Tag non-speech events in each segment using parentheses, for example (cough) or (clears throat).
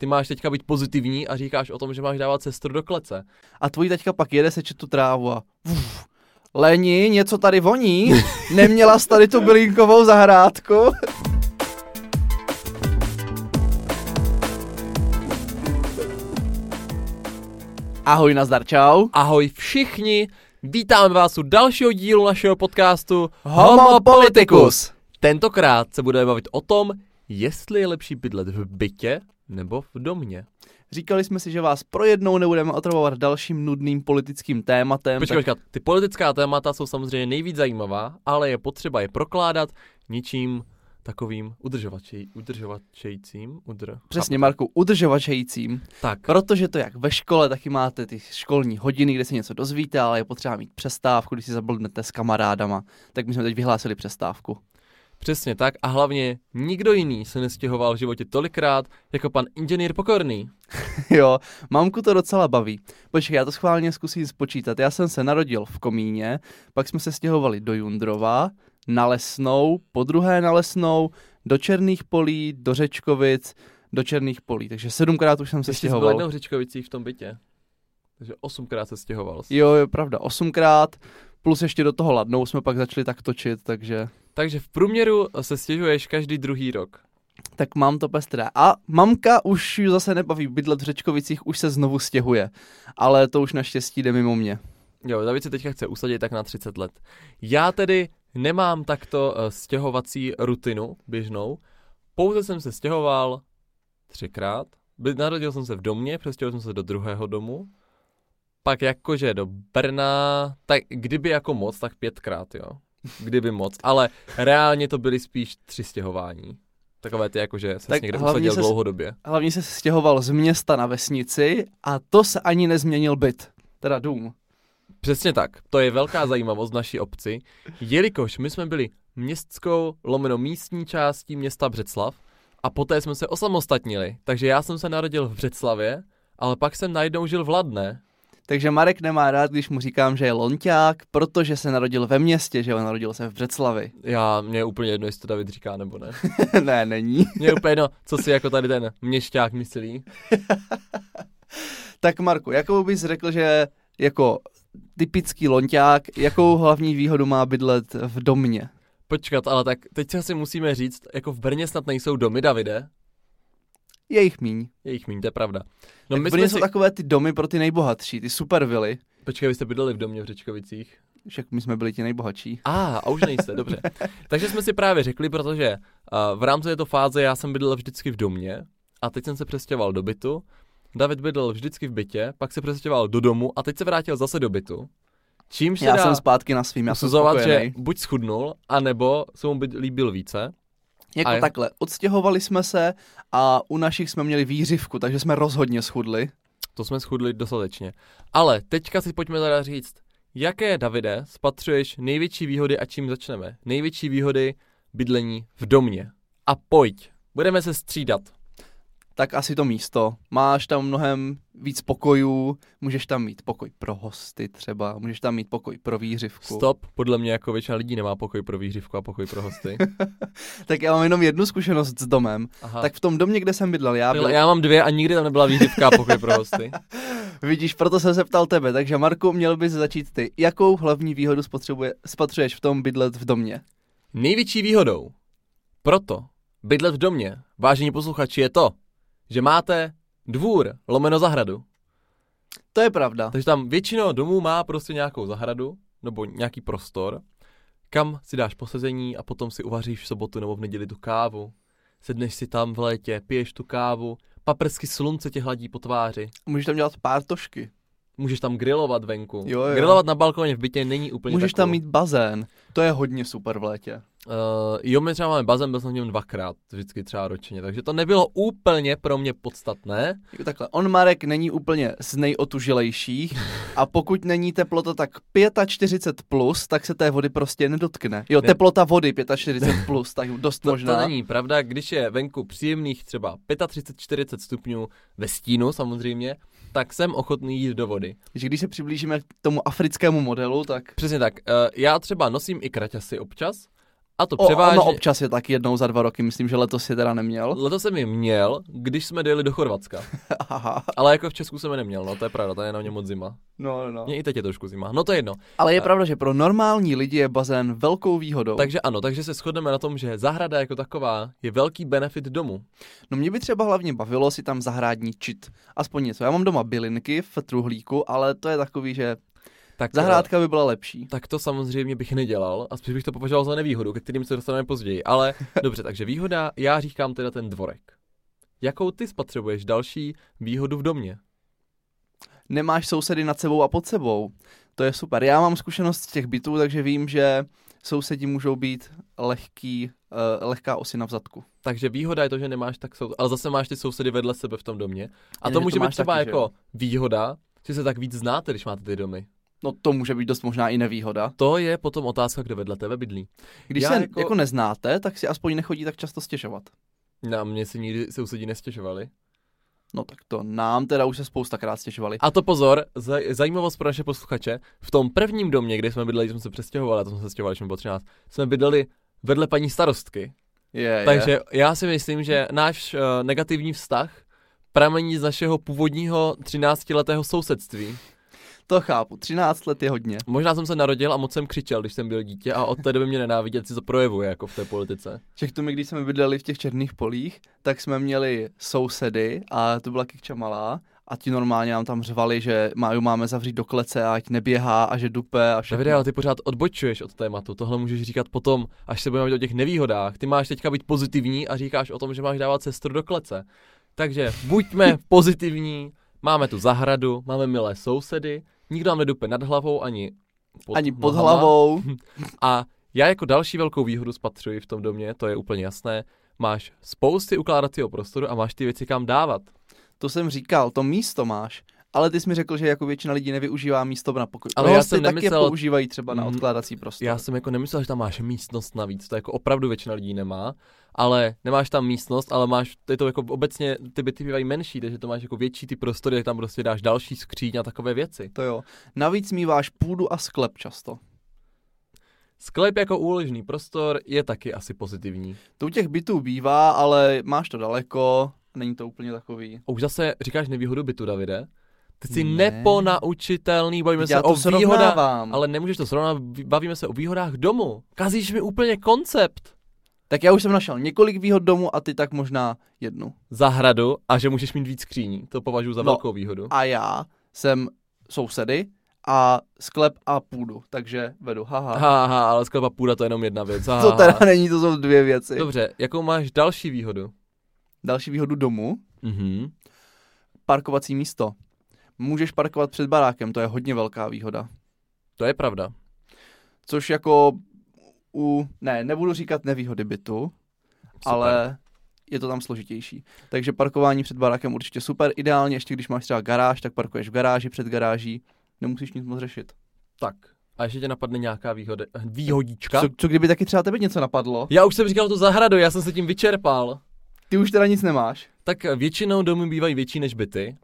Ty máš teďka být pozitivní a říkáš o tom, že máš dávat sestru do klece. A tvůj teďka pak jede sečet tu trávu a uf, Leni, něco tady voní? (laughs) Neměla jsi tady tu bylínkovou zahrádku? Ahoj, nazdar, čau. Ahoj všichni, vítáme vás u dalšího dílu našeho podcastu Homo Politicus. Tentokrát se budeme bavit o tom, jestli je lepší bydlet v bytě nebo v domě. Říkali jsme si, že vás pro jednou nebudeme otravovat dalším nudným politickým tématem. Počkej, počkej, ty politická témata jsou samozřejmě nejvíc zajímavá, ale je potřeba je prokládat ničím takovým udržovačej, udržovačejícím. Udr... Přesně, Marku, udržovačejícím. Tak. Protože to jak ve škole, taky máte ty školní hodiny, kde se něco dozvíte, ale je potřeba mít přestávku, když si zabludnete s kamarádama. Tak my jsme teď vyhlásili přestávku. Přesně tak a hlavně nikdo jiný se nestěhoval v životě tolikrát jako pan inženýr Pokorný. (laughs) jo, mamku to docela baví. Počkej, já to schválně zkusím spočítat. Já jsem se narodil v Komíně, pak jsme se stěhovali do Jundrova, na Lesnou, po druhé na Lesnou, do Černých polí, do Řečkovic, do Černých polí. Takže sedmkrát už jsem se Ještě jsi byl stěhoval. jednou v Řečkovicích v tom bytě. Takže osmkrát se stěhoval. Jo, je pravda, osmkrát, plus ještě do toho ladnou jsme pak začali tak točit, takže... Takže v průměru se stěžuješ každý druhý rok. Tak mám to pestré. A mamka už zase nebaví bydlet v Řečkovicích, už se znovu stěhuje. Ale to už naštěstí jde mimo mě. Jo, David se teďka chce usadit tak na 30 let. Já tedy nemám takto uh, stěhovací rutinu běžnou. Pouze jsem se stěhoval třikrát. Narodil jsem se v domě, přestěhoval jsem se do druhého domu. Pak jakože do Brna, tak kdyby jako moc, tak pětkrát, jo. Kdyby moc, ale reálně to byly spíš tři stěhování. Takové ty jakože se Tak někde usadil ses- dlouhodobě. Hlavně se stěhoval z města na vesnici a to se ani nezměnil byt. Teda dům. Přesně tak. To je velká zajímavost naší obci, jelikož my jsme byli městskou lomeno místní částí města Břeclav a poté jsme se osamostatnili. Takže já jsem se narodil v Břeclavě, ale pak jsem najednou žil v Ladné. Takže Marek nemá rád, když mu říkám, že je lonťák, protože se narodil ve městě, že jo, narodil se v Břeclavi. Já, mě je úplně jedno, jestli to David říká nebo ne. (laughs) ne, není. Mě je úplně jedno, co si jako tady ten měšťák myslí. (laughs) Tak Marku, jakou bys řekl, že jako typický lonťák, jakou hlavní výhodu má bydlet v domě? Počkat, ale tak teď si asi musíme říct, jako v Brně snad nejsou domy, Davide. Je jich míň. Je jich míň, to je pravda. No tak my jsme jsou si... takové ty domy pro ty nejbohatší, ty super vily. Počkej, vy jste bydleli v domě v Řečkovicích. Však my jsme byli ti nejbohatší. A, a už nejste, dobře. Takže jsme si právě řekli, protože uh, v rámci této fáze já jsem bydlel vždycky v domě a teď jsem se přestěhoval do bytu. David bydlel vždycky v bytě, pak se přestěhoval do domu a teď se vrátil zase do bytu. Čímž se Já dá jsem zpátky na svým, já jsem usuzovat, že spokojený. buď schudnul, anebo se mu byt líbil více. Jako A je- takhle, odstěhovali jsme se a u našich jsme měli výřivku, takže jsme rozhodně schudli. To jsme schudli dostatečně. Ale teďka si pojďme teda říct, jaké, Davide, spatřuješ největší výhody a čím začneme? Největší výhody bydlení v domě. A pojď, budeme se střídat. Tak asi to místo. Máš tam mnohem víc pokojů, můžeš tam mít pokoj pro hosty třeba, můžeš tam mít pokoj pro výřivku. Stop, podle mě jako většina lidí nemá pokoj pro výřivku a pokoj pro hosty. (laughs) Tak já mám jenom jednu zkušenost s domem. Aha. Tak v tom domě, kde jsem bydlel, já byl, já mám dvě a nikdy tam nebyla výřivka a pokoj pro hosty. (laughs) vidíš, proto jsem se ptal tebe. Takže Marku, měl bys začít ty. Jakou hlavní výhodu spatřuješ v tom bydlet v domě? Největší výhodou proto bydlet v domě, vážení posluchači, je to, že máte dvůr, lomeno zahradu. To je pravda. Takže tam většina domů má prostě nějakou zahradu nebo nějaký prostor, kam si dáš posezení a potom si uvaříš v sobotu nebo v neděli tu kávu. Sedneš si tam v létě, piješ tu kávu, paprsky slunce tě hladí po tváři. Můžeš tam dělat pár tošky. Můžeš tam grilovat venku. Jo, jo. Grilovat na balkoně v bytě není úplně Můžeš takovou. tam mít bazén. To je hodně super v létě. Uh, jo, my třeba máme bazén, byl jsem v něm dvakrát, vždycky třeba ročně, takže to nebylo úplně pro mě podstatné. Jako takhle, on Marek není úplně z nejotužilejších a pokud není teplota tak 45 plus, tak se té vody prostě nedotkne. Jo, Ne. teplota vody 45 plus, tak dost (laughs) To, možná. to není pravda, když je venku příjemných třeba 35-40 stupňů ve stínu samozřejmě, tak jsem ochotný jít do vody. Že když se přiblížíme k tomu africkému modelu, tak Přesně tak. Uh, já třeba nosím i kraťasy občas A to O, převážně... ono občas je tak jednou za dva roky, myslím, že letos je teda neměl. Letos jsem je měl, když jsme dojeli do Chorvatska. (laughs) Aha. Ale jako v Česku jsem je neměl, no to je pravda, to je na mě moc zima. No, no. Mě i teď je trošku zima. No to je jedno. Ale je A- pravda, že pro normální lidi je bazén velkou výhodou. Takže ano, takže se shodneme na tom, že zahrada jako taková je velký benefit domu. No mě by třeba hlavně bavilo si tam zahrádničit. Aspoň něco. Já mám doma bylinky v truhlíku, ale to je takový, že Tak, zahrádka by byla lepší. Tak to samozřejmě bych nedělal a spíš bych to považoval za nevýhodu, ke kterým se dostaneme později. Ale (laughs) dobře, takže výhoda, já říkám teda ten dvorek. Jakou ty spotřebuješ další výhodu v domě? Nemáš sousedy nad sebou a pod sebou. To je super. Já mám zkušenost z těch bytů, takže vím, že sousedi můžou být lehký, uh, lehká osina v zadku. Takže výhoda je to, že nemáš tak sou... ale zase máš ty sousedy vedle sebe v tom domě. A Jenže to to může být máš třeba taky, že jako jo? výhoda, že se tak víc znáte, když máte ty domy. No to může být dost možná i nevýhoda. To je potom otázka, kdo vedle tebe bydlí. Když Já se jako- jako... neznáte, tak si aspoň nechodí tak často stěžovat. Na mě si nikdy sousedí nestěžovali. No tak to nám teda už se spoustakrát stěžovali. A to pozor, zaj- zajímavost pro naše posluchače. V tom prvním domě, kde jsme bydleli, jsme se přestěhovali, a to jsme se stěhovali, když jsme bylo 13, jsme bydleli vedle paní starostky. Je, Takže je. já si myslím, že náš uh, negativní vztah pramení z našeho původního 13-letého sousedství. To chápu, 13 let je hodně. Možná jsem se narodil a moc jsem křičel, když jsem byl dítě a od té doby mě nenávidět si to projevuje jako v té politice. Však to my, když jsme bydleli v těch černých polích, tak jsme měli sousedy a to byla Kikča malá a ti normálně nám tam řvali, že má, máme zavřít do klece a ať neběhá a že dupe a všechno. Davide, ale ty pořád odbočuješ od tématu. Tohle můžeš říkat potom, až se budeme bavit o těch nevýhodách. Ty máš teďka být pozitivní a říkáš o tom, že máš dávat sestru do klece. Takže buďme (laughs) pozitivní, máme tu zahradu, máme milé sousedy, nikdo nám nedupe nad hlavou ani pod, Ani pod nohama. hlavou. (laughs) A já jako další velkou výhodu spatřuji v tom domě, to je úplně jasné, máš spousty ukládacího prostoru a máš ty věci kam dávat. To jsem říkal, to místo máš. Ale ty jsi mi řekl, že jako většina lidí nevyužívá místo na pokoj. Ale já jsem je nemyslel- používají třeba na Mm, odkládací prostor. Já jsem jako nemyslel, že tam máš místnost navíc, to jako opravdu většina lidí nemá, ale nemáš tam místnost, ale máš, je to jako obecně, ty byty bývají menší, takže to máš jako větší ty prostory, tak tam prostě dáš další skříň a takové věci. To jo. Navíc míváš půdu a sklep často. Sklep jako úložný prostor je taky asi pozitivní. To u těch bytů bývá, ale máš to daleko, není to úplně takový. A už zase říkáš nevýhodu bytu, Davide. Ty jsi Ne. neponaučitelný, bavíme Já se o výhodách, ale nemůžeš to srovnat, bavíme se o výhodách domu. Kazíš mi úplně koncept. Tak já už jsem našel několik výhod domu a ty tak možná jednu. Zahradu a že můžeš mít víc skříní, to považuji za No. velkou výhodu. A já jsem sousedy a sklep a půdu, takže vedu. Haha. Ha, ha, ale sklep a půda to je jenom jedna věc. Ha, (laughs) To teda ha. není, to jsou dvě věci. Dobře, jakou máš další výhodu? Další výhodu domu, Mhm. parkovací místo. Můžeš parkovat před barákem, to je hodně velká výhoda. To je pravda. Což jako u, ne, nebudu říkat nevýhody bytu, Super. ale je to tam složitější. Takže parkování před barákem určitě super. Ideálně ještě když máš třeba garáž, tak parkuješ v garáži před garáží. Nemusíš nic moc řešit. Tak. A ještě tě napadne nějaká výhody, výhodička? Co, co kdyby taky třeba tebe něco napadlo? Já už jsem říkal tu zahradu, já jsem se tím vyčerpal. Ty už teda nic nemáš. Tak většinou domy bývají větší než byty.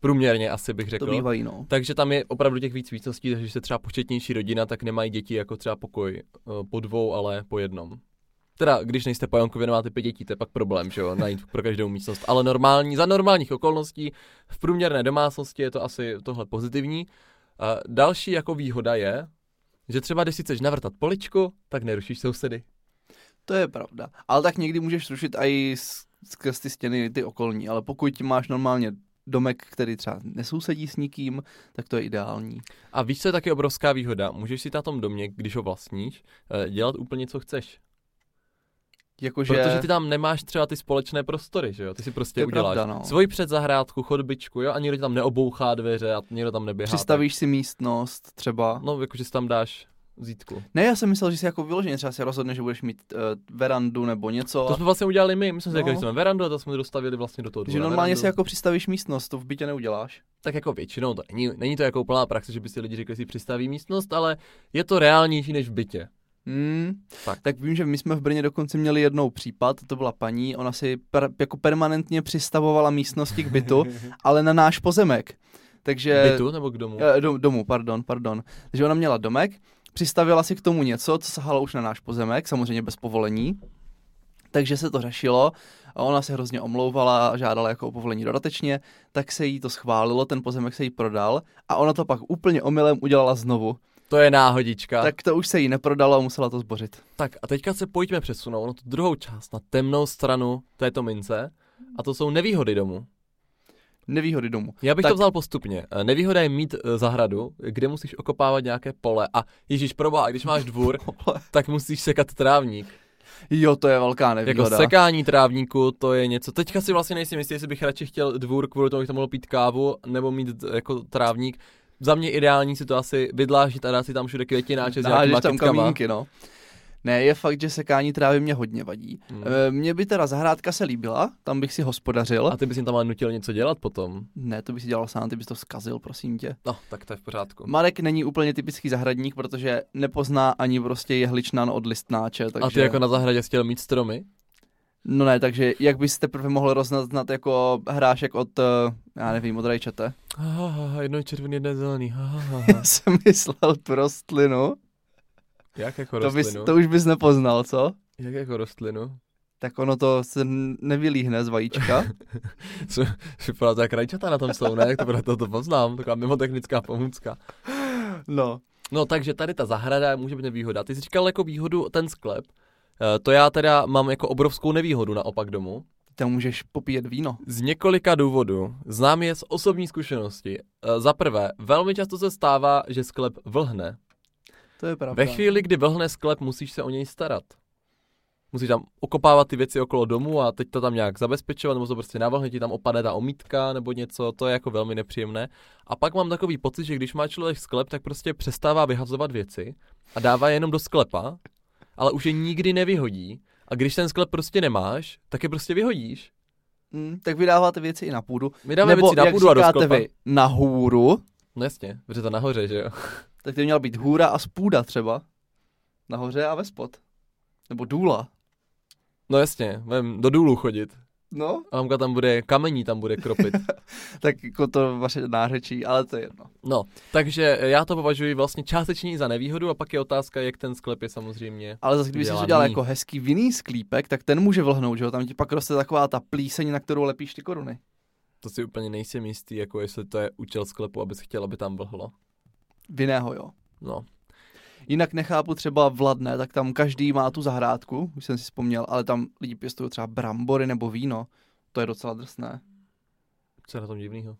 Průměrně asi bych řekl. To bývají, no. Takže tam je opravdu těch víc místností, takže když jste třeba početnější rodina, tak nemají děti jako třeba pokoj eh, po dvou, ale po jednom. Teda, když nejste po Jankově, nemáte pět dětí, to je pak problém, že jo, (laughs) najít pro každou místnost. Ale normální, za normálních okolností, v průměrné domácnosti je to asi tohle pozitivní. A další jako výhoda je, že třeba když si chceš navrtat poličku, tak nerušíš sousedy. To je pravda. Ale tak někdy můžeš rušit i skrz ty stěny ty okolní, ale pokud máš normálně domek, který třeba nesousedí s nikým, tak to je ideální. A víš, co je taky obrovská výhoda? Můžeš si na tom domě, když ho vlastníš, eh, dělat úplně co chceš. Jakože... Protože ty tam nemáš třeba ty společné prostory, že jo? Ty si prostě To uděláš pravda, no. svoji předzahrádku, chodbičku, jo? A nikdo ti tam neobouchá dveře a nikdo tam neběhá. Přistavíš si místnost třeba. Tak, no, jakože si tam dáš zítku. Ne, já jsem myslel, že si jako vyloženě třeba si rozhodne, že budeš mít uh, verandu nebo něco. To jsme vlastně udělali my, my jsme si No. řekli, že jsme verandu a to jsme dostavili vlastně do toho že normálně verandu. si jako přistavíš místnost, to v bytě neuděláš. Tak jako většinou to není, není to jako úplná praxe, že by si lidi řekli, že si přistaví místnost, ale je to reálnější než v bytě. Hmm. Tak. tak vím, že my jsme v Brně dokonce měli jednou případ, to byla paní, ona si per, jako permanentně přistavovala místnosti k bytu, (laughs) ale na náš pozemek. Takže... Bytu nebo k domu? Eh, dom, domů, pardon, pardon. Takže ona měla domek přistavila si k tomu něco, co sahalo už na náš pozemek, samozřejmě bez povolení. Takže se to řešilo a ona se hrozně omlouvala a žádala jako o povolení dodatečně, tak se jí to schválilo, ten pozemek se jí prodal a ona to pak úplně omylem udělala znovu. To je náhodička. Tak to už se jí neprodalo a musela to zbořit. Tak a teďka se pojďme přesunout na tu druhou část, na temnou stranu této mince a to jsou nevýhody domu. Nevýhody domu. Já bych Tak- to vzal postupně. Eh, Nevýhoda je mít eh, zahradu, kde musíš okopávat nějaké pole a Ježíš proboha, když máš dvůr, (laughs) tak musíš sekat trávník. Jo, to je velká Jako nevýhoda. sekání trávníku, to je něco. Teďka si vlastně nejsem jistý, jestli bych radši chtěl dvůr kvůli tomu, abych tam mohl pít kávu, nebo mít jako trávník. Za mě ideální si to asi vydlážit a dát si tam všude květináče s nějakýma tam kamínky, no. Ne, je fakt, že sekání trávy mě hodně vadí. Hmm. E, mně by teda zahrádka se líbila, tam bych si hospodařil. A ty bys jim tam ale nutil něco dělat potom. Ne, to bych si dělal sám, ty bys to zkazil, prosím tě. No, tak to je v pořádku. Marek není úplně typický zahradník, protože nepozná ani prostě jehličnan od listnáče, takže... A ty jako na zahradě chtěl mít stromy? No ne, takže jak bys teprve mohl roznat jako hrášek od, eh, já nevím, od rajčete? Ha, ha, ha, ha, jedno je červený, jedno je zelený. Ha, ha. Já (laughs) jsem myslel tu rostlinu. Jak jako To, bys, rostlinu? to už bys nepoznal, co? Jak jako rostlinu? Tak ono to se nevylíhne z vajíčka. (laughs) Co- Vypadá to jak rajčata na tom jsou, ne? To proto to poznám, taková mimotechnická pomůcka. No. No takže tady ta zahrada může být nevýhoda. Ty jsi říkal jako výhodu ten sklep. Eh, To já teda mám jako obrovskou nevýhodu naopak domu. Tam můžeš popíjet víno. Z několika důvodů. Znám je z osobní zkušenosti. Eh, Za prvé, velmi často se stává, že sklep vlhne. To je pravda. Ve chvíli, kdy vlhne sklep, musíš se o něj starat. Musíš tam okopávat ty věci okolo domu a teď to tam nějak zabezpečovat, nebo to prostě navlhne, ti tam opadne ta omítka nebo něco, to je jako velmi nepříjemné. A pak mám takový pocit, že když má člověk sklep, tak prostě přestává vyhazovat věci a dává je jenom do sklepa, ale už je nikdy nevyhodí. A když ten sklep prostě nemáš, tak je prostě vyhodíš. Mm, tak vydáváte věci i na půdu. My dáme Nebo věci na půdu a do sklepa. vy, na hůru, No jasně, protože to nahoře, že jo. Tak to by měla být hůra a spůda třeba. Nahoře a ve spod. Nebo důla. No jasně, vem do důlu chodit. No, A mamka tam bude, kamení tam bude kropit. (laughs) tak jako to vaše nářečí, ale to je jedno. No, takže já to považuji vlastně částečně za nevýhodu a pak je otázka, jak ten sklep je samozřejmě. Ale zase, kdyby si Dělaný. udělal jako hezký vinný sklípek, tak ten může vlhnout, že jo? Tam ti pak roste taková ta plíseň, na kterou lepíš ty koruny. To si úplně nejsem jistý, jako jestli to je účel sklepu, abys chtěl, aby tam vlhlo. Vinného, jo. No, Jinak nechápu třeba Vladné, tak tam každý má tu zahrádku, už jsem si vzpomněl, ale tam lidi pěstují třeba brambory nebo víno. To je docela drsné. co je na tom divného?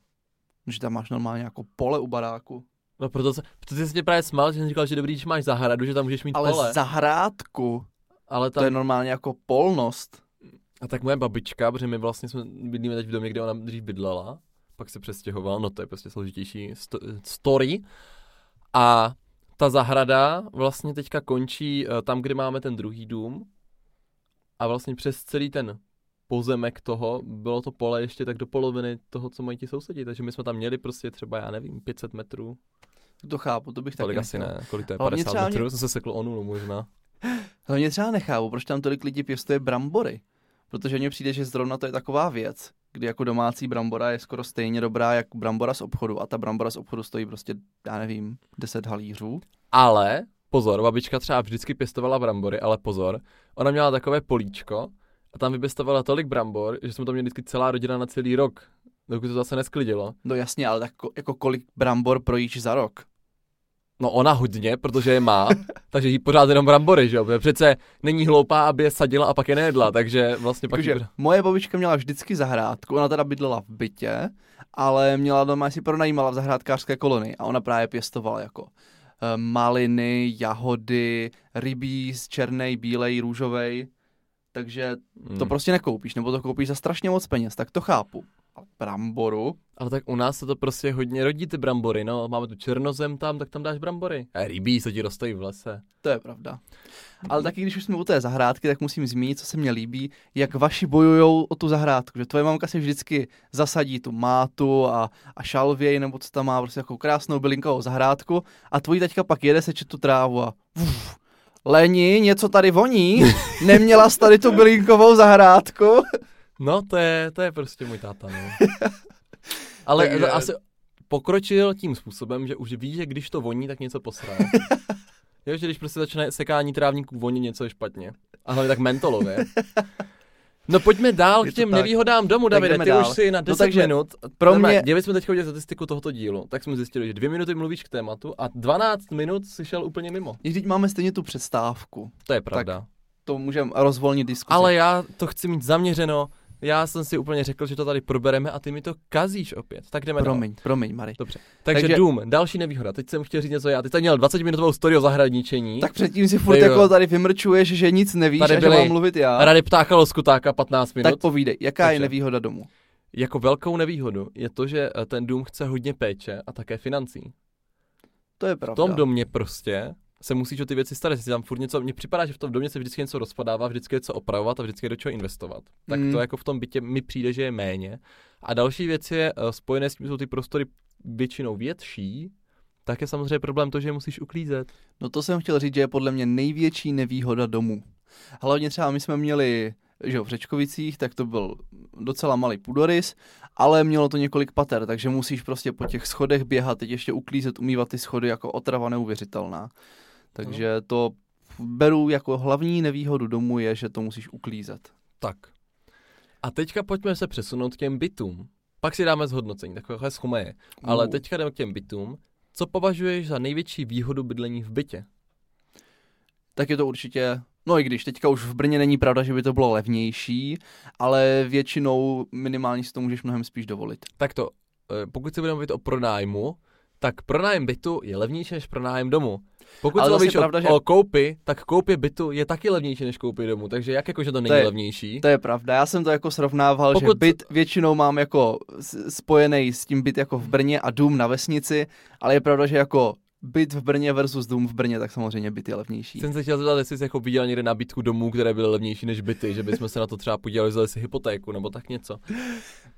Že tam máš normálně jako pole u baráku. No proto, se, proto jsi mě právě smál, že jsem říkal, že dobrý, když máš zahradu, že tam můžeš mít Ale pole. zahrádku, Ale to tam, je normálně jako polnost. a tak moje babička, protože my vlastně jsme bydlíme teď v domě, kde ona dřív bydlela, pak se přestěhovala, no to je prostě složitější sto- story. A ta zahrada vlastně teďka končí eh, tam, kde máme ten druhý dům. A vlastně přes celý ten pozemek toho, bylo to pole ještě tak do poloviny toho, co mají ti sousedi, takže my jsme tam měli prostě třeba, já nevím, 500 metrů, To chápu, to bych taky tolik asi ne, kolik to je, Hlavně 50 třeba metrů, jsem se sekl o nulu možná. Hlavně třeba nechápu, proč tam tolik lidí pěstuje brambory. Protože mně přijde, že zrovna to je taková věc, kdy jako domácí brambora je skoro stejně dobrá jako brambora z obchodu a ta brambora z obchodu stojí prostě, já nevím, 10 halířů. Ale, pozor, babička třeba vždycky pěstovala brambory, ale pozor, ona měla takové políčko a tam vypěstovala tolik brambor, že jsme to měli vždycky celá rodina na celý rok, dokud to zase nesklidilo. No jasně, ale tak ko- jako kolik brambor projíš za rok? No ona hodně, protože je má, (laughs) takže jí pořád jenom brambory, že jo? Protože přece není hloupá, aby je sadila a pak je nejedla, takže vlastně pak... Takže jí- moje babička měla vždycky zahrádku, ona teda bydlela v bytě, ale měla doma si pronajímala v zahrádkářské kolonii a ona právě pěstovala jako eh, maliny, jahody, rybíz, černej, bílej, růžovej, takže to Hmm. prostě nekoupíš, nebo to koupíš za strašně moc peněz, tak to chápu. Bramboru, Ale tak u nás se to prostě hodně rodí ty brambory, no. Máme tu černozem tam, tak tam dáš brambory. A rybí se ti rostojí v lese. to je pravda. Ale taky, když už jsme u té zahrádky, tak musím zmínit, co se mně líbí, jak vaši bojujou o tu zahrádku. Že tvoje mamka si vždycky zasadí tu mátu a, a šalvěj, nebo co tam má, prostě jako krásnou bylinkovou zahrádku a tvojí taťka pak jede sečet tu trávu a uf, Leni, něco tady voní, (laughs) neměla jsi tady tu bylinkovou zahrádku. No, to je, to je prostě můj táta, no. (laughs) Ale Takže- asi pokročil tím způsobem, že už ví, že když to voní, tak něco posrá. (laughs) Jo, že když prostě začne sekání trávníků voně, něco je špatně. A hlavně tak mentolově. No pojďme dál k těm tak. nevýhodám domu, Davide, ty dál. už si na No 10 takže minut. pro mě- Kdyby jsme teď udělali statistiku tohoto dílu, tak jsme zjistili, že dvě minuty mluvíš k tématu a 12 minut si šel úplně mimo. I Vždyť máme stejně tu přestávku. To je pravda. To můžeme rozvolnit diskuzi. Ale já to chci mít zaměřeno. Já jsem si úplně řekl, že to tady probereme a ty mi to kazíš opět. Tak jdeme dál. Promiň, promiň, Mary. Dobře. Takže, Takže- Doom, další nevýhoda. Teď jsem chtěl říct něco já. Teď jsem měl 20 minutovou story o zahradničení. Tak předtím si furt jako tady vymrčuješ, že nic nevíš Tady a že mám mluvit já. Rady ptáka loskutáka 15 minut. Tak povídej, jaká je Takže. nevýhoda domu? Jako velkou nevýhodu je to, že eh, ten dům chce hodně péče a také financí. To je V pravda. tom domě prostě se musíš o ty věci starat. Jestli tam furt něco, mně připadá, že v tom domě se vždycky něco rozpadává, vždycky je co opravovat a vždycky je do čeho investovat. Tak Mm. to jako v tom bytě mi přijde, že je méně. A další věc je, eh, spojené s tím jsou ty prostory většinou větší, tak je samozřejmě problém to, že je musíš uklízet. No to jsem chtěl říct, že je podle mě největší nevýhoda domu. Hlavně třeba my jsme měli, že jo, v Řečkovicích, tak to byl docela malý půdorys, ale mělo to několik pater, takže musíš prostě po těch schodech běhat, teď ještě uklízet, umývat ty schody jako otrava neuvěřitelná. Takže to beru jako hlavní nevýhodu domu je, že to musíš uklízet. Tak. A teďka pojďme se přesunout k těm bytům. Pak si dáme zhodnocení, takové schumeje. Ale Uh. teďka jdeme k těm bytům. Co považuješ za největší výhodu bydlení v bytě? tak je to určitě, no i když teďka už v Brně není pravda, že by to bylo levnější, ale většinou minimálně si to můžeš mnohem spíš dovolit. Tak to, eh, pokud se budeme mluvit o pronájmu, tak pronájem bytu je levnější než pronájem domu. Pokud Ale se pravda, o, že- o koupi, tak koupě bytu je taky levnější než koupě domu. Takže jak jako, že to není je- levnější? To je pravda, já jsem to jako srovnával, Pokud... že byt většinou mám jako spojený s tím byt jako v Brně a dům na vesnici, ale je pravda, že jako byt v Brně versus dům v Brně, tak samozřejmě byt je levnější. Jsem se chtěl zeptat, jestli jsi jako viděl někde nabídku domů, které byly levnější než byty, že bychom se na to třeba podívali, vzali si hypotéku nebo tak něco.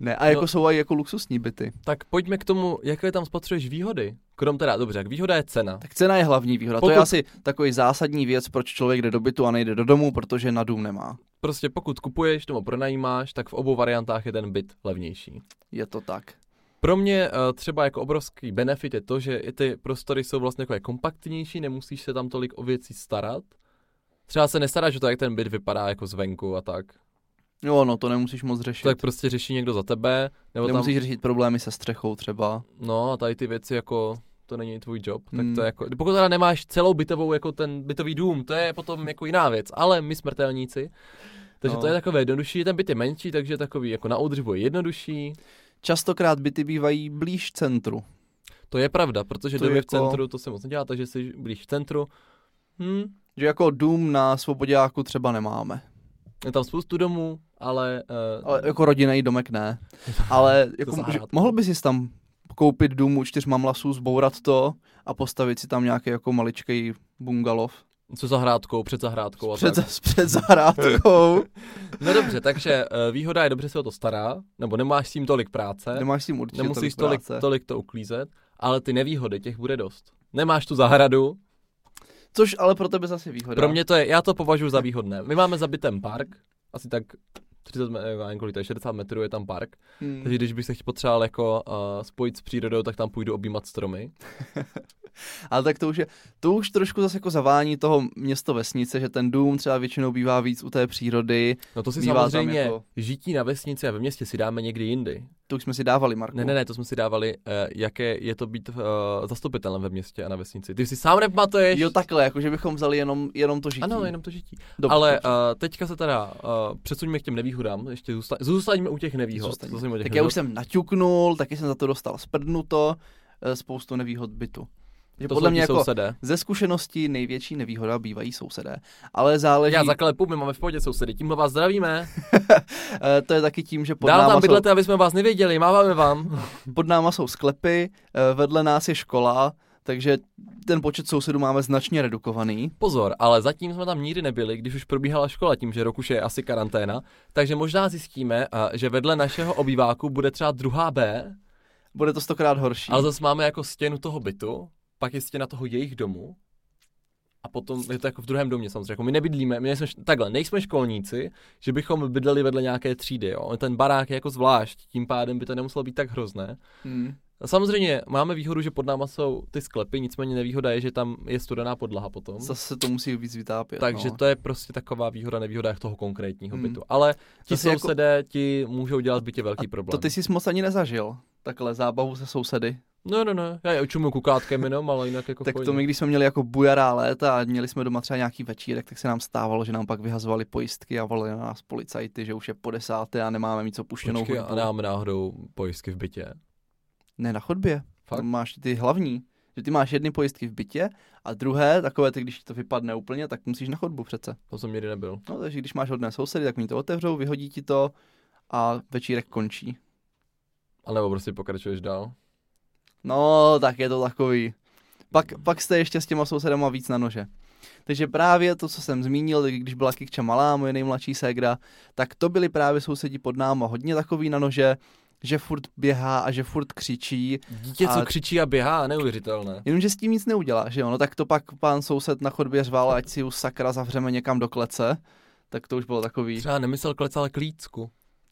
Ne, a jako No. jsou i jako luxusní byty. Tak pojďme k tomu, jaké tam spatřuješ výhody. Krom teda, dobře, jak výhoda je cena. Tak cena je hlavní výhoda. To je Pokud- asi takový zásadní věc, proč člověk jde do bytu a nejde do domu, protože na dům nemá. Prostě pokud kupuješ nebo pronajímáš, tak v obou variantách je ten byt levnější. Je to tak. Pro mě uh, třeba jako obrovský benefit je to, že i ty prostory jsou vlastně jako kompaktnější, nemusíš se tam tolik o věci starat. Třeba se nestaráš o to, jak ten byt vypadá jako zvenku a tak. Jo, no to nemusíš moc řešit. Tak prostě řeší někdo za tebe, nebo tam, Nemusíš řešit problémy se střechou třeba. no a tady ty věci jako, to není tvůj job, tak Hmm. to je jako, pokud teda nemáš celou bytovou jako ten bytový dům, to je potom jako jiná věc, ale my smrtelníci, takže No. to je takové jednodušší, ten byt je menší, takže takový jako na údržbu je jednodušší, Častokrát byty bývají blíž centru. to je pravda, protože To domy jako- v centru, to se moc nedělá, takže jsi blíž v centru, hm, Že jako dům na Svobodáku třeba nemáme. je tam spoustu domů, ale, uh, Ale jako rodinný domek ne. (laughs) Ale jako, že, mohl bys si tam koupit dům u čtyř mamlasů, zbourat to a postavit si tam nějaký jako maličkej bungalov. Co zahrádkou, před zahrádkou a Před, tak. před zahrádkou. (laughs) No dobře, takže uh, výhoda je dobře se o to stará, nebo nemáš s tím tolik práce. Nemáš s tím určitě Nemusíš tolik, tolik, práce. tolik to uklízet, ale ty nevýhody, těch bude dost. Nemáš tu zahradu, Což ale pro tebe zase výhoda. pro mě to je, já to považuji za výhodné. My máme za bytem park, asi tak 30 metrů, kolik to je, 60 metrů je tam park, Hmm. takže když bych se potřeboval jako uh, spojit s přírodou, tak tam půjdu objímat stromy. (laughs) Ale tak to už je, to už trošku zase jako zavání toho město vesnice, že ten dům třeba většinou bývá víc u té přírody. No to si Bývá samozřejmě jako- žití na vesnici a ve městě si dáme někdy jindy. To už jsme si dávali, Marku. Ne, ne, ne, to jsme si dávali, uh, jaké je to být uh, zastupitelem ve městě a na vesnici. Ty si sám nepamatuješ? Jo, takhle, jako že bychom vzali jenom, jenom to žití. Ano, jenom to žití. Dobře, Ale dobře. uh, teďka se teda uh, přesuňme k těm nevýhodám, ještě zůsta- zůstaňme u těch nevýhod. Zůstaňme. Zůstaňme u těch Tak já nevýhod. už jsem naťuknul, taky jsem za to dostal sprdnuto, eh, spoustu nevýhod bytu. Že to podle jsou mě jako sousedé. ze zkušeností největší nevýhoda bývají sousedé. Ale záleží, Já zaklepu, my máme v pohodě sousedy, tímhle vás zdravíme. (laughs) eh, to je taky tím, že pod Dál náma, tam jsou, bydlete, aby jsme vás nevěděli, máváme vám. (laughs) pod náma jsou sklepy, eh, vedle nás je škola, takže ten počet sousedů máme značně redukovaný. Pozor, ale zatím jsme tam nikdy nebyli, když už probíhala škola, tím, že rok už je asi karanténa. Takže možná zjistíme, uh, že vedle našeho obýváku bude třeba druhá B, Bude to stokrát horší. ale zase máme jako stěnu toho bytu, pak je stěna toho jejich domu, a potom je to jako v druhém domě samozřejmě. Jako my nebydlíme, my nejsme, takhle, nejsme školníci, že bychom bydleli vedle nějaké třídy, jo. Ten barák je jako zvlášť, tím pádem by to nemuselo být tak hrozné. Hmm. Samozřejmě máme výhodu, že pod náma jsou ty sklepy, nicméně nevýhoda je, že tam je studená podlaha potom. Zase to musí víc vytápět. Takže no. to je prostě taková výhoda, nevýhoda jak toho konkrétního Hmm. bytu. Ale ti jako- sousedé ti můžou dělat bytě velký A problém. to ty jsi moc ani nezažil. Takhle zábavu se sousedy. No, no, no, já je čumu kukátkem jenom, ale jinak jako Tak to my, když jsme měli jako bujará léta a měli jsme doma třeba nějaký večírek, tak se nám stávalo, že nám pak vyhazovali pojistky a volali na nás policajty, že už je po desáté a nemáme mít co puštěnou Počkej, hudbu. a nemáme náhodou pojistky v bytě. Ne, na chodbě. Fakt? Tam máš ty hlavní. Že ty máš jedny pojistky v bytě a druhé, takové ty, když to vypadne úplně, tak musíš na chodbu přece. To jsem nikdy nebyl. No, takže když máš hodné sousedy, tak oni to otevřou, vyhodí ti to a večírek končí. A nebo prostě pokračuješ dál. No, tak je to takový. Pak, pak jste ještě s těma sousedama víc na nože. Takže právě to, co jsem zmínil, když byla Kikča malá, moje nejmladší ségra, tak to byli právě sousedi pod náma hodně takový na nože, že furt běhá a že furt křičí, Dítě, co A- křičí a běhá, neuvěřitelné. jenomže s tím nic neudělá, že jo? No tak to pak pán soused na chodbě řval, ať si už sakra zavřeme někam do klece, tak to už bylo takový, Třeba nemyslel klec, ale klícku.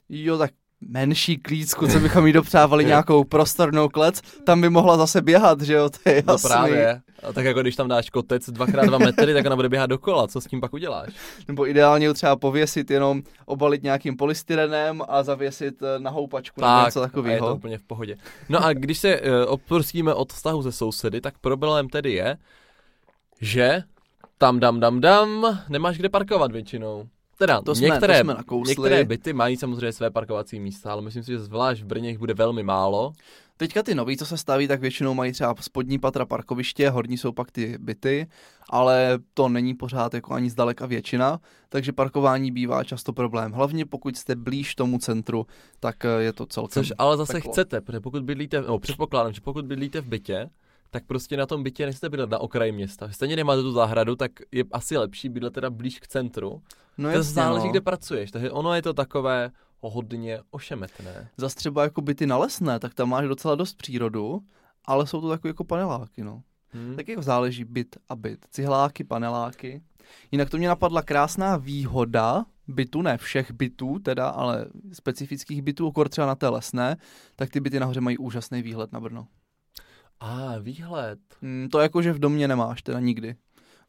jo tak menší klícku, co bychom jí dopřávali (laughs) nějakou prostornou klec, tam by mohla zase běhat, že jo, (laughs) to je No jasný. právě. A tak jako když tam dáš kotec 2x2 metry, tak ona bude běhat dokola. Co s tím pak uděláš? Nebo ideálně ho třeba pověsit jenom, obalit nějakým polystyrenem a zavěsit eh, na houpačku nebo něco a je to takového. úplně v pohodě. No a když se uh, oprostíme od vztahu se sousedy, tak problém tedy je, že tam dam dam dam, nemáš kde parkovat většinou. Teda To jsme, některé, to jsme nakousli. některé byty mají samozřejmě své parkovací místa, ale myslím si, že zvlášť v Brně jich bude velmi málo. Teďka ty nový, co se staví, tak většinou mají třeba spodní patra parkoviště, horní jsou pak ty byty, ale to není pořád jako ani zdaleka většina, takže parkování bývá často problém. Hlavně pokud jste blíž tomu centru, tak eh, je to celkem Což ale zase peklo. chcete, protože pokud bydlíte, no předpokládám, že pokud bydlíte v bytě, tak prostě na tom bytě nechcete bydlet na okraji města. Stejně nemáte tu zahradu, tak je asi lepší bydlet teda blíž k centru. No to jasně, záleží, no. kde pracuješ, takže ono je to takové hodně ošemetné. Zas třeba jako byty na lesné, tak tam máš docela dost přírodu, ale jsou to takové jako paneláky, no. Hm? Tak jako záleží byt a byt. Cihláky, paneláky. Jinak to mě napadla krásná výhoda bytu, ne všech bytů teda, ale specifických bytů, okor třeba na té lesné, tak ty byty nahoře mají úžasný výhled na Brno. A výhled. Hmm, to jako, že v domě nemáš teda nikdy.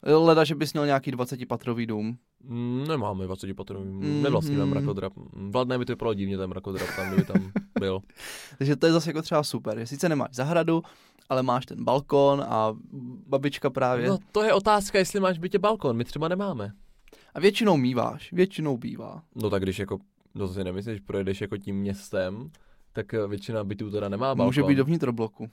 Leda, že bys měl nějaký 20-patrový dům. Mm, Nemáme 20 patronů, Mhm. mm, nevlastníme mrakodrap. Vladné by to vypadalo divně ten mrakodrap, tam kdyby tam byl. (laughs) Takže to je zase jako třeba super, že sice nemáš zahradu, ale máš ten balkon a babička právě. No to je otázka, jestli máš bytě balkon, my třeba nemáme. A většinou míváš, většinou bývá. No tak když jako, no to si nemyslíš, projedeš jako tím městem, tak eh, většina bytů teda nemá balkon. Může být dovnitř bloku.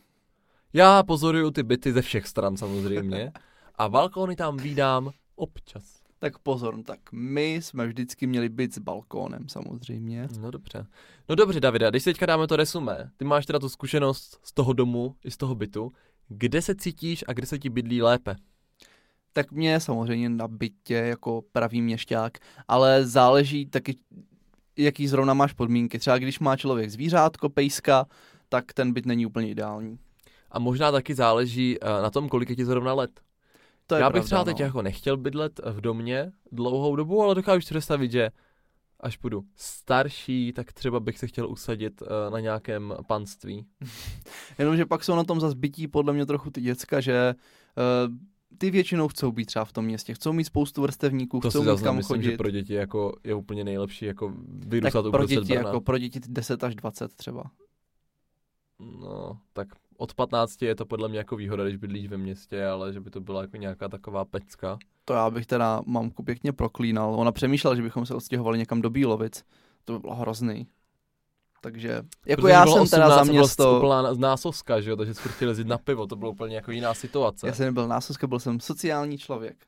Já pozoruju ty byty ze všech stran samozřejmě. (laughs) A balkony tam vídám občas. Tak pozor, no tak my jsme vždycky měli byt s balkónem samozřejmě. No dobře. No dobře, Davida, když si teďka dáme to resumé, ty máš teda tu zkušenost z toho domu i z toho bytu, kde se cítíš a kde se ti bydlí lépe? Tak mě samozřejmě na bytě jako pravý měšťák, ale záleží taky, jaký zrovna máš podmínky. Třeba když má člověk zvířátko, pejska, tak ten byt není úplně ideální. A možná taky záleží eh, na tom, kolik je ti zrovna let. To je Já bych pravda, třeba no. teď jako nechtěl bydlet v domě dlouhou dobu, ale dokážu si představit, že až budu starší, tak třeba bych se chtěl usadit eh, na nějakém panství. (laughs) Jenomže pak jsou na tom zase bytí podle mě trochu ty děcka, že uh, ty většinou chcou být třeba v tom městě, chcou mít spoustu vrstevníků, To chcou si mít kam myslím, chodit. že pro děti jako je úplně nejlepší jako tak vyrůstat pro uprostřed děti, Brna. jako pro děti 10 až 20 třeba. No, tak od 15 je to podle mě jako výhoda, když bydlíš ve městě, ale že by to byla jako nějaká taková pecka. To já bych teda mamku pěkně proklínal. Ona přemýšlela, že bychom se odstěhovali někam do Bílovic. To by bylo hrozný. Takže, jako Protože já jsem teda 18 za a byla město, úplná násoska, že jo, takže jsi furt chtěl jezdit na pivo, to bylo úplně jako jiná situace. já jsem nebyl násoska, byl jsem sociální člověk.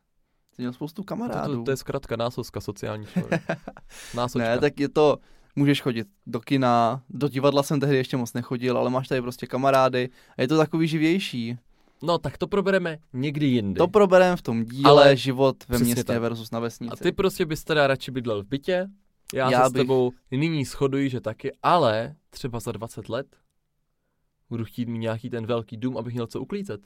Jsem měl spoustu to, kamarádů. to, to, je zkrátka násoska, sociální člověk. (laughs) Násočka. ne, tak je to, můžeš chodit do kina, do divadla jsem tehdy ještě moc nechodil, ale máš tady prostě kamarády a je to takový živější. No, tak to probereme někdy jindy. To probereme v tom díle Ale život ve městě tak. versus na vesnici. A ty prostě bys teda radši bydlel v bytě, já, Já se s bych- tebou nyní shoduji, že taky, ale třeba za 20 let budu chtít mít nějaký ten velký dům, abych měl co uklízet.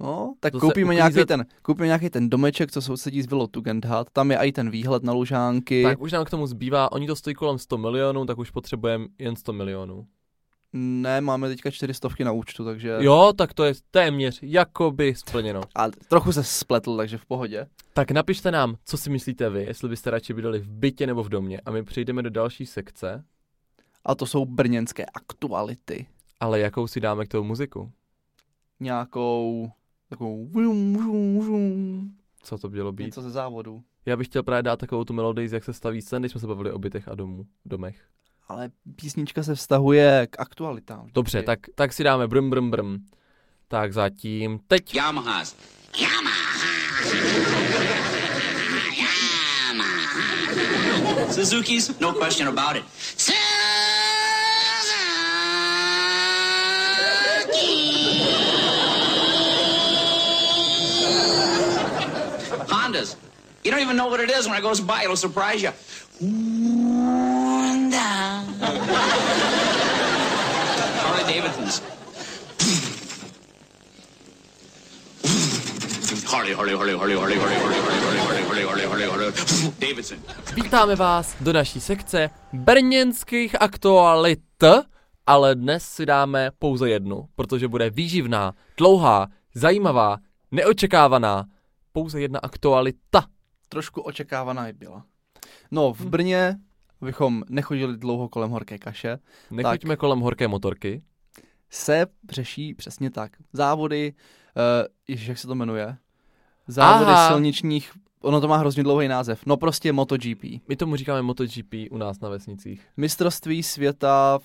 No, tak To koupíme nějaký, uklízet- ten, koupíme nějaký ten domeček, co sousedí s vilou Tugendhat, tam je i ten výhled na Lužánky. Tak už nám k tomu zbývá, oni to stojí kolem 100 milionů, tak už potřebujeme jen 100 milionů. Ne, máme teďka čtyři stovky na účtu, takže... Jo, tak to je téměř jakoby splněno. A trochu se spletl, takže v pohodě. Tak napište nám, co si myslíte vy, jestli byste radši bydleli v bytě nebo v domě. A my přejdeme do další sekce, A to jsou brněnské aktuality. ale jakou si dáme k tomu muziku? Nějakou takovou vrum, vrum, vrum, Co to mělo být? něco ze závodu. Já bych chtěl právě dát takovou tu melodii, jak se staví scén, když jsme se bavili o bytech a domů, domech. Ale písnička se vztahuje k aktualitám. Dobře, tak, tak si dáme brum brum brum. Tak zatím teď. Yamahas. Yamaha. Suzuki's, no question about it. Hondas. You don't even know what it is when it goes by. It'll surprise you. Honda. Harley Davidson's. Harley, Harley, Harley, Harley, Harley, Harley, Harley, Harley, Harley, Harley, Harley, Harley, Harley, Davidson. Vítáme vás do naší sekce brněnských aktualit, ale dnes si dáme pouze jednu, protože bude výživná, dlouhá, zajímavá, neočekávaná. Pouze jedna aktualita. Trošku očekávaná i byla. No, v Brně, abychom nechodili dlouho kolem horké kaše, Nechoďme kolem horké motorky. se řeší přesně tak. Závody, uh, ježiš, jak se to jmenuje? Závody Aha. silničních, ono to má hrozně dlouhý název, no prostě MotoGP. My tomu říkáme MotoGP u nás na vesnicích. Mistrovství světa,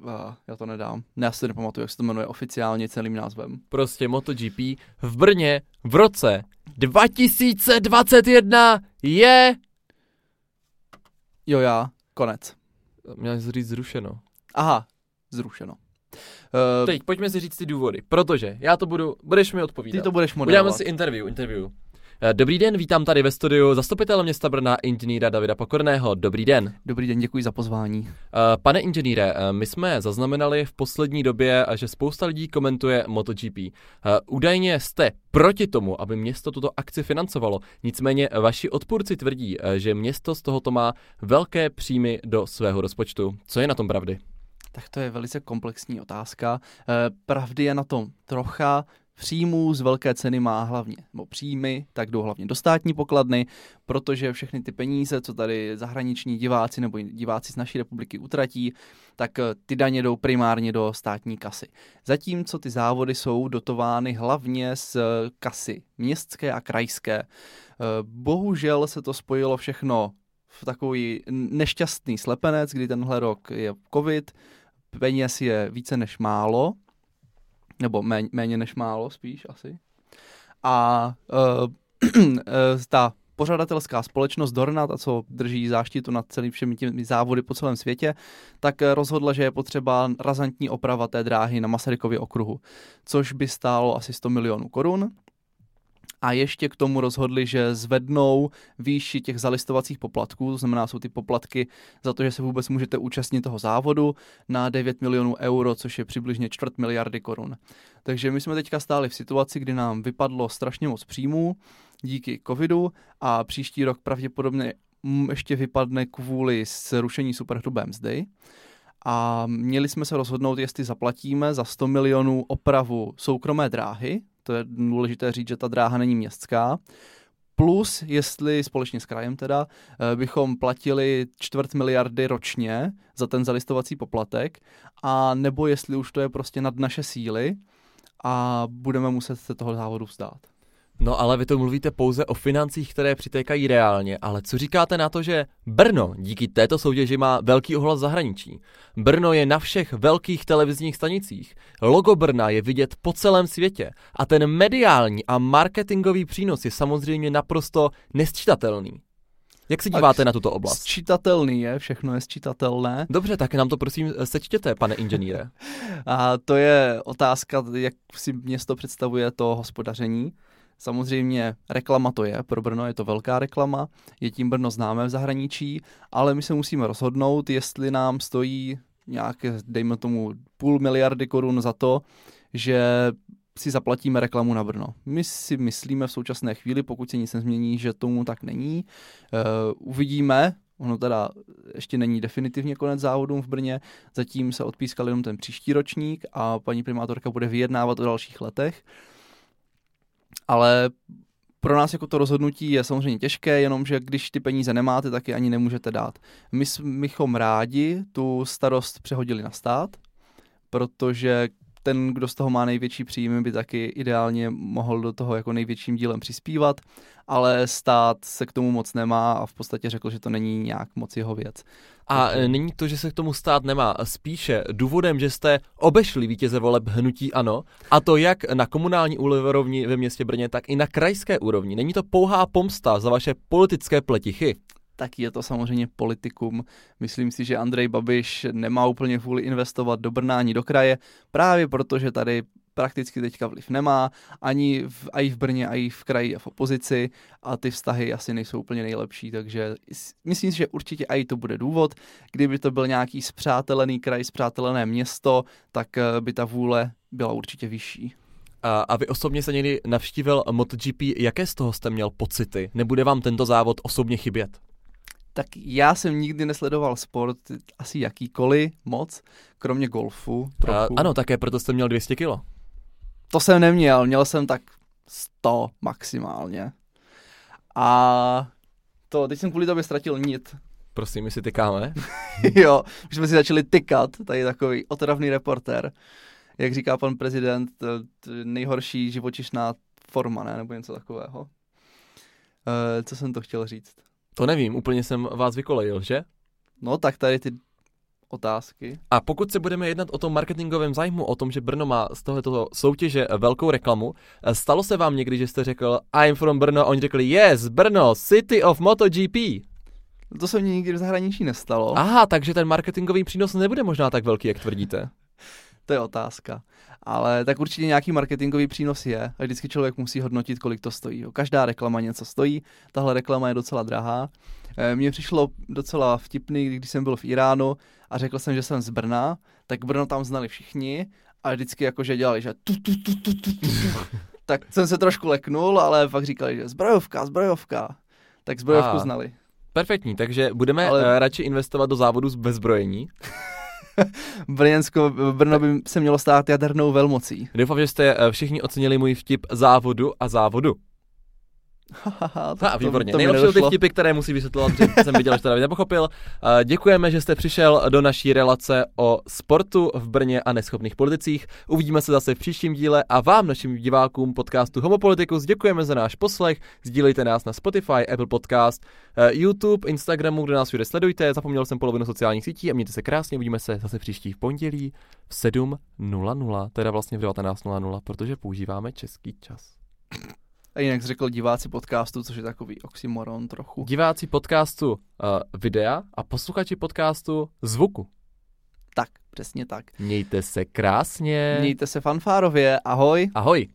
uh, já to nedám, ne, já si nepamatuju, jak se to jmenuje oficiálně celým názvem. Prostě MotoGP v Brně v roce 2021 je... Jo, já, konec. Měl jsi říct zrušeno. Aha, zrušeno. Uh, Teď pojďme si říct ty důvody, protože já to budu, budeš mi odpovídat. ty to budeš Uděláme moderovat. si interview, interview. Eh, Dobrý den, vítám tady ve studiu zastupitele města Brna, inženýra Davida Pokorného. Dobrý den. Dobrý den, děkuji za pozvání. Eh, Pane inženýre, eh, my jsme zaznamenali v poslední době, že spousta lidí komentuje MotoGP. Údajně jste proti tomu, aby město tuto akci financovalo. Nicméně vaši odpůrci tvrdí, že město z tohoto má velké příjmy do svého rozpočtu. Co je na tom pravdy? Tak to je velice komplexní otázka. Pravdy je na tom trocha. Příjmů z velké ceny má hlavně, nebo příjmy, tak jdou hlavně do státní pokladny, protože všechny ty peníze, co tady zahraniční diváci nebo diváci z naší republiky utratí, tak eh, ty daně jdou primárně do státní kasy. Zatímco ty závody jsou dotovány hlavně z eh, kasy městské a krajské. Eh, Bohužel se to spojilo všechno v takový nešťastný slepenec, kdy tenhle rok je covid, peněz je více než málo, nebo méně, méně než málo spíš asi. A uh, (clears throat) ta pořadatelská společnost Dorna, ta, co drží záštitu nad celými všemi těmi závody po celém světě, tak eh, rozhodla, že je potřeba razantní oprava té dráhy na Masarykově okruhu, což by stálo asi 100 milionů korun. A ještě k tomu rozhodli, že zvednou výši těch zalistovacích poplatků, to znamená, jsou ty poplatky za to, že se vůbec můžete účastnit toho závodu na 9 milionů euro, což je přibližně čtvrt miliardy korun. Takže my jsme teďka stáli v situaci, kdy nám vypadlo strašně moc příjmů díky covidu a příští rok pravděpodobně mm, ještě vypadne kvůli zrušení superhrubé mzdy. A měli jsme se rozhodnout, jestli zaplatíme za 100 milionů opravu soukromé dráhy, to je důležité říct, že ta dráha není městská, plus jestli společně s krajem teda eh, bychom platili čtvrt miliardy ročně za ten zalistovací poplatek a nebo jestli už to je prostě nad naše síly a budeme muset se toho závodu vzdát. No ale vy to mluvíte pouze o financích, které přitékají reálně, ale co říkáte na to, že Brno díky této soutěži má velký ohlas zahraničí? Brno je na všech velkých televizních stanicích. Logo Brna je vidět po celém světě a ten mediální a marketingový přínos je samozřejmě naprosto nesčítatelný. Jak se Tak díváte na tuto oblast? Sčítatelný je, všechno je sčítatelné Dobře, tak nám to prosím sečtěte, pane inženýre. (laughs) a to je otázka, jak si město představuje to hospodaření. Samozřejmě reklama to je, pro Brno je to velká reklama, je tím Brno známé v zahraničí, ale my se musíme rozhodnout, jestli nám stojí nějaké, dejme tomu, půl miliardy korun za to, že si zaplatíme reklamu na Brno. My si myslíme v současné chvíli, pokud se nic nezmění, že tomu tak není. Uh, uvidíme, Ono teda ještě není definitivně konec závodům v Brně, zatím se odpískal jenom ten příští ročník a paní primátorka bude vyjednávat o dalších letech. Ale pro nás jako to rozhodnutí je samozřejmě těžké, jenomže když ty peníze nemáte, tak je ani nemůžete dát. My bychom rádi tu starost přehodili na stát, protože ten, kdo z toho má největší příjmy, by taky ideálně mohl do toho jako největším dílem přispívat, ale stát se k tomu moc nemá a v podstatě řekl, že to není nějak moc jeho věc. A Takže... není to, že se k tomu stát nemá, spíše důvodem, že jste obešli vítěze voleb hnutí ano, a to jak na komunální úrovni ve městě Brně, tak i na krajské úrovni. Není to pouhá pomsta za vaše politické pletichy? Tak je to samozřejmě politikum. Myslím si, že Andrej Babiš nemá úplně vůli investovat do Brna ani do kraje, právě protože tady prakticky teďka vliv nemá, ani v, i v Brně, i v kraji a v opozici a ty vztahy asi nejsou úplně nejlepší, takže myslím si, že určitě i to bude důvod. Kdyby to byl nějaký zpřátelený kraj, zpřátelené město, tak eh, by ta vůle byla určitě vyšší. A, a vy osobně se někdy navštívil MotoGP, jaké z toho jste měl pocity? Nebude vám tento závod osobně chybět? Tak já jsem nikdy nesledoval sport, asi jakýkoliv moc, kromě golfu. Trochu. A, ano, také proto jste měl 200 kilo. To jsem neměl, měl jsem tak 100 maximálně. A to, teď jsem kvůli tobě ztratil nit. Prosím, my si tykáme. (laughs) jo, už jsme si začali tykat, tady takový otravný reportér. Jak říká pan prezident, nejhorší živočišná forma, ne? Nebo něco takového. Uh, co jsem to chtěl říct? To nevím, úplně jsem vás vykolejil, že? No tak tady ty otázky. A pokud se budeme jednat o tom marketingovém zájmu, o tom, že Brno má z tohoto soutěže velkou reklamu, stalo se vám někdy, že jste řekl I'm from Brno a oni řekli yes, Brno, city of MotoGP. To se mně nikdy v zahraničí nestalo. Aha, takže ten marketingový přínos nebude možná tak velký, jak tvrdíte. To je otázka. Ale tak určitě nějaký marketingový přínos je a vždycky člověk musí hodnotit, kolik to stojí. Každá reklama něco stojí, tahle reklama je docela drahá. Eh, mně přišlo docela vtipný, když jsem byl v Iránu a řekl jsem, že jsem z Brna, tak Brno tam znali všichni a vždycky jakože dělali, že tu, tu, tu, tu, tu, tu. (laughs) tak jsem se trošku leknul, ale pak říkali, že zbrojovka, zbrojovka. Tak zbrojovku a, znali. Perfektní, takže budeme ale... radši investovat do závodu z bezbrojení. (laughs) (laughs) Brněnsko, Brno by se mělo stát jadernou velmocí. Doufám, že jste eh, všichni ocenili můj vtip závodu a závodu. To, a výborně. To, to Nejlepší ty vtipy, které musí vysvětlovat, že jsem viděl, že to David nepochopil. Uh, děkujeme, že jste přišel do naší relace o sportu v Brně a neschopných politicích. Uvidíme se zase v příštím díle a vám, našim divákům podcastu Homopolitikus, děkujeme za náš poslech. Sdílejte nás na Spotify, Apple Podcast, uh, YouTube, Instagramu, kde nás všude sledujte. Zapomněl jsem polovinu sociálních sítí a mějte se krásně. Uvidíme se zase příští v pondělí v 7.00, teda vlastně v 19.00, protože používáme český čas. A jinak řekl diváci podcastu, což je takový oxymoron trochu. Diváci podcastu uh, videa a posluchači podcastu zvuku. Tak, přesně tak. Mějte se krásně. Mějte se fanfárově, ahoj. Ahoj.